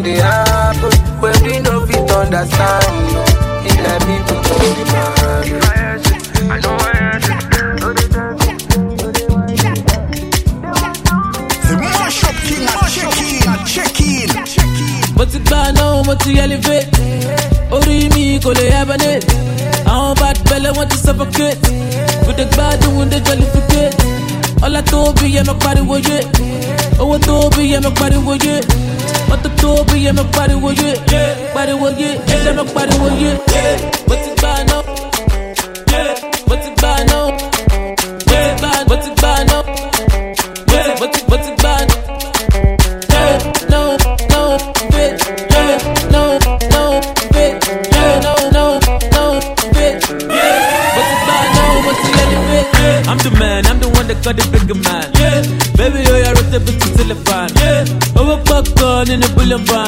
they happen. When we no fit understand, no. It demand. I know I in, check in. mo ti gbà náà mo ti orí mi kò lè àwọn bad belle wọ́n ti suffocate the the ọlá tó bí yẹn mi pariwo yé owó tó bí yẹn mi pariwo yé mọ́tò tó bí mi pariwo yé pariwo yé mi pariwo yé mo ti gbà náà mo ti gbà náà mo ti gbà náà mo ti ti gbà. Yeah. Yeah. Yeah. What's it about now? What's? Yeah. I'm the man, I'm the one that got the bigger the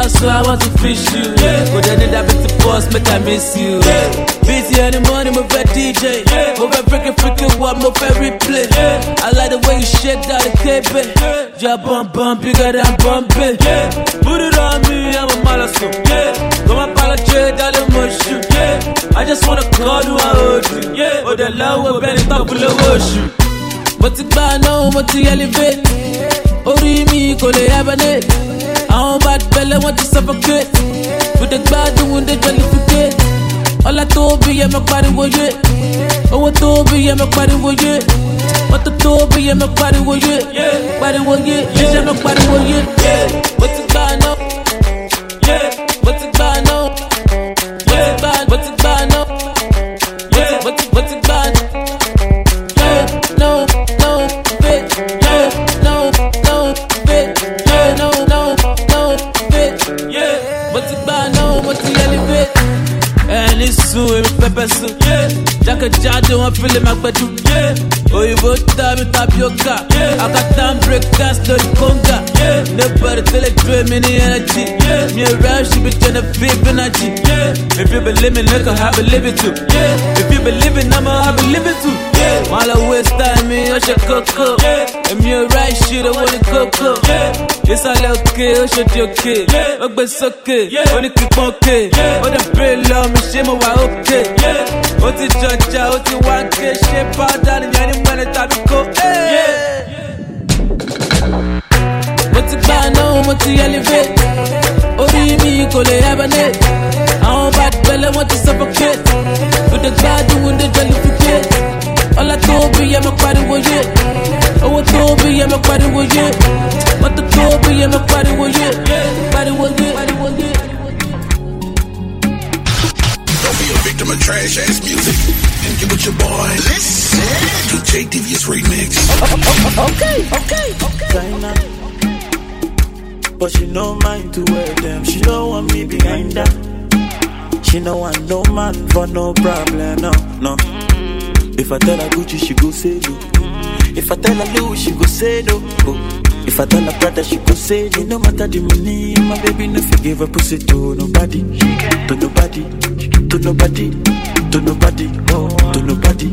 Job, so I want to fish you. Yeah. But then that bit to boss, make I miss you. Yeah. Busy in the morning, move a DJ. Yeah. Move a freaking freaking, freaking what my favorite play. I like the way you shake that the cape. Yeah, bump, bump, bigger than bumping. Yeah. Put it on me, I'm a malasso. Yeah, come on, apologize, that emotion. Yeah, I just wanna call you, I hold you. Yeah, oh, the love will it up, full of ocean. But it's bad now, but to elevate. Orí mi kò lè hibernate. Àwọn bad belle want to suffocate. The gbádùn they jollificate. Ọlá tó bí yẹ mọ pariwo yé. Owó tó bí yẹ mọ pariwo yé. Mọ́tò tó bí yẹ mọ pariwo yé. Pariwo yé, iṣẹ́ mọ pariwo yé. Mo ti gbà náà. Mo ti gbà náà. Èmi pẹpẹ sùn. jákèjádò wọn fílẹ̀ máa gbẹdú. òyìnbó tàbí tapioca. akata ń break dance lórí kóńgà. nobody dúró mi ní mi ò rẹ́ if you believe me look I believe it too. Yeah. If you believe it I believe it too. Wọn lọ waste time me, I should cook up. Yeah. And you right shit, mi ó ṣe kókó. èmi ò rẹ́ ṣì owó ní kókó. ìsàlẹ̀ òkè ó ṣe di òkè. ó gbé sókè ó ní kíkpọ́n òkè. ó dẹ̀ bèrè lọ mi ṣé mo wà òkè. ó ti jọjà ó ti wá ké ṣé pàdà nìyẹn ní mẹ́rin tàbí kó. mo ti gbà náà mo ti elevate. orí mi kò lè hibernate. àwọn bad belle wọ́n ti suffocate. with the gbádùn with the jollificate. Ọlá tó bí yẹ mọ pariwo yé. owó tó bí yẹ mọ pariwo yé. mọ́tò tó bí yẹ mọ pariwo yé. pariwo yé. pariwo yé. Don't be a victim of trash ass music and get with your boy. Listen to DJ Devious Remix. Okay, okay, okay. China. But she no mind to wear them. She don't want me behind her. She no want no man for no problem. No, no. If I tell her Gucci, she go say no. If I tell her Louis, she go say no. Oh. If I tell her Prada, she go say no. No matter the money, my baby no forgive her pussy to nobody, to nobody, to nobody, to nobody, oh, to nobody,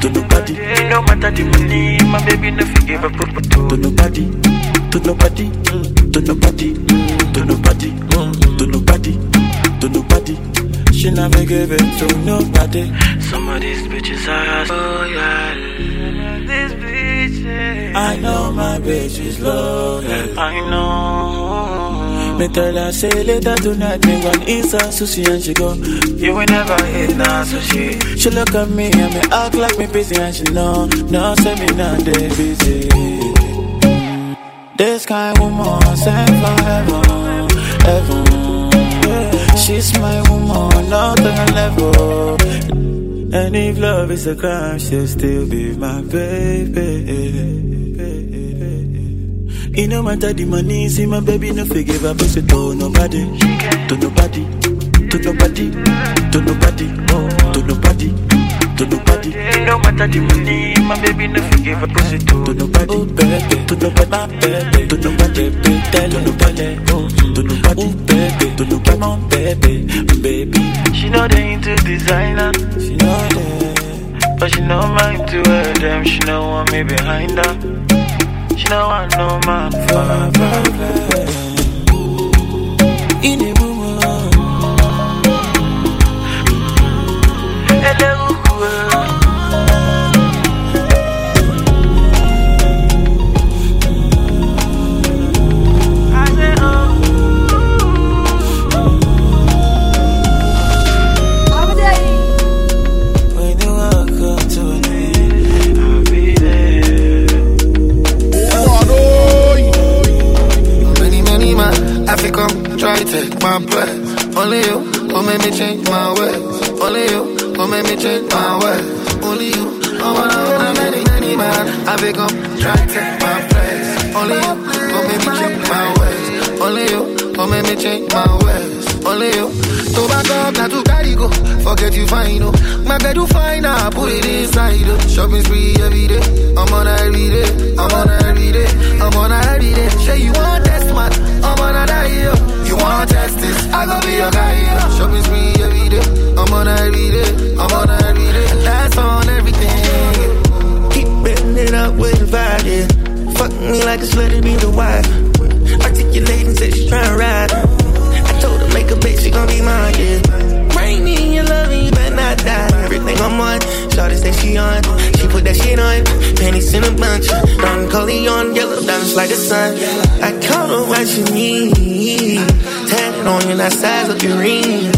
to nobody. No matter the money, my baby no forgive her pussy to nobody, to nobody, to nobody, to nobody, to nobody, to nobody. She never give it to nobody. Some of these bitches are loyal. These bitches. I know my bitch is loyal. I know. Me tell her say later tonight me want eat some sushi and she go. You will never eat no sushi. She look at me and me act like me busy and she know. No say me not they busy. This kind woman sent from heaven, heaven. She's my woman, not on level. And if love is a crime, she'll still be my baby. It no matter the money, see my baby no forgive her pussy to nobody, to nobody, to nobody, to nobody, oh, to nobody, to nobody. No matter the money, my baby no forgive her pussy to, to nobody, oh, baby, to nobody, my baby, to nobody, baby, tell to nobody, oh, to nobody, oh, baby, to nobody, my baby, baby. She know they into designer, she know that, but she know mine to wear them. She know want me behind her. She know I know man for her. In a woman, hello, Take my place. Only you, will make me change my ways. Only you, will make me change my ways. Only you, I wanna many, many man, I think I'm try to take my place. Only you, will make me change my ways. Only you, will make me change my ways. Only you. To back up, not to carry go. Forget you fine, oh. My bed do fine, I put it inside, oh. Shopping spree every day. I'm on every day. I'm on every day. I'm on every day. Say you want test man. I'm on a die, yo. You want justice? I go be your guy, yo. Shopping spree every day. I'm on a every day. I'm on a every day. That's on everything. Keep betting it up with the vibe, yeah. Fuck me like a slut, be the wife. Articulating, said she tryna ride. I told her make a bitch, she gon' be mine, yeah. Bring me your love, and you better not die. Everything I'm on. Shawty say she on. She put that shit on, panties in a bunch. Don on, yellow diamonds like the sun. I caught her what you need. Tatted on you, that size of your ring.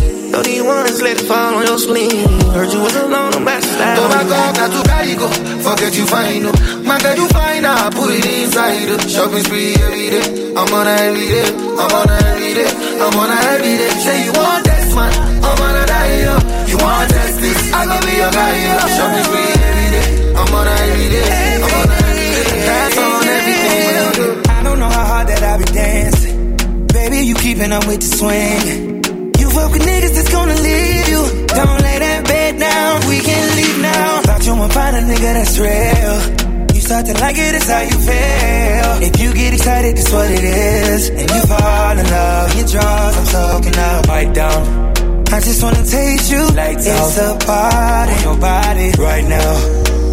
These ones, let it fall on your spleen. Heard you was alone, I'm about to slide Oh my you. God, now to carry go. Forget you fine, no. My can you find out? Put it inside. oh. Shopping spree every day. I'm on every day. I'm on every day. I'm on every day. Say you want this man. I'm on a die, yo. You want test this? I gon' be your guy, yo. Shopping spree every day. I'm on a every day. I'm on a every day. That's on everything we do. I don't know how hard that I be dancing. Baby, you keeping up with the swing. You fuck with niggas that's gonna leave you. Don't lay that bed down, we can leave now. Thought you would find a nigga that's real. You start to like it, it's how you feel. If you get excited, that's what it is. And you fall in love, your draws, I'm soaking up. Bite down. I just wanna taste you. Lights it's out. a party on your body right now.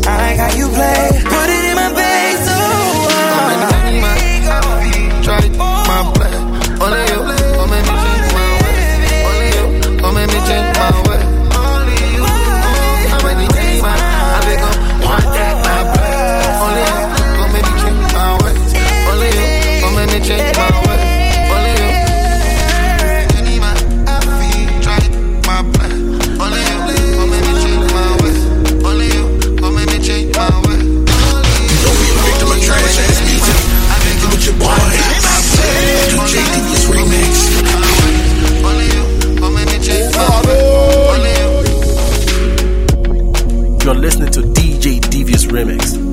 I like how you play. Put it in my face, oh, oh. so. Try my. Only you, change my way. Only you, change my way. Only you, I'm ready to change my. I think I'm that my. Only you, change my way. Only you, change my way. listening to DJ Devious Remix.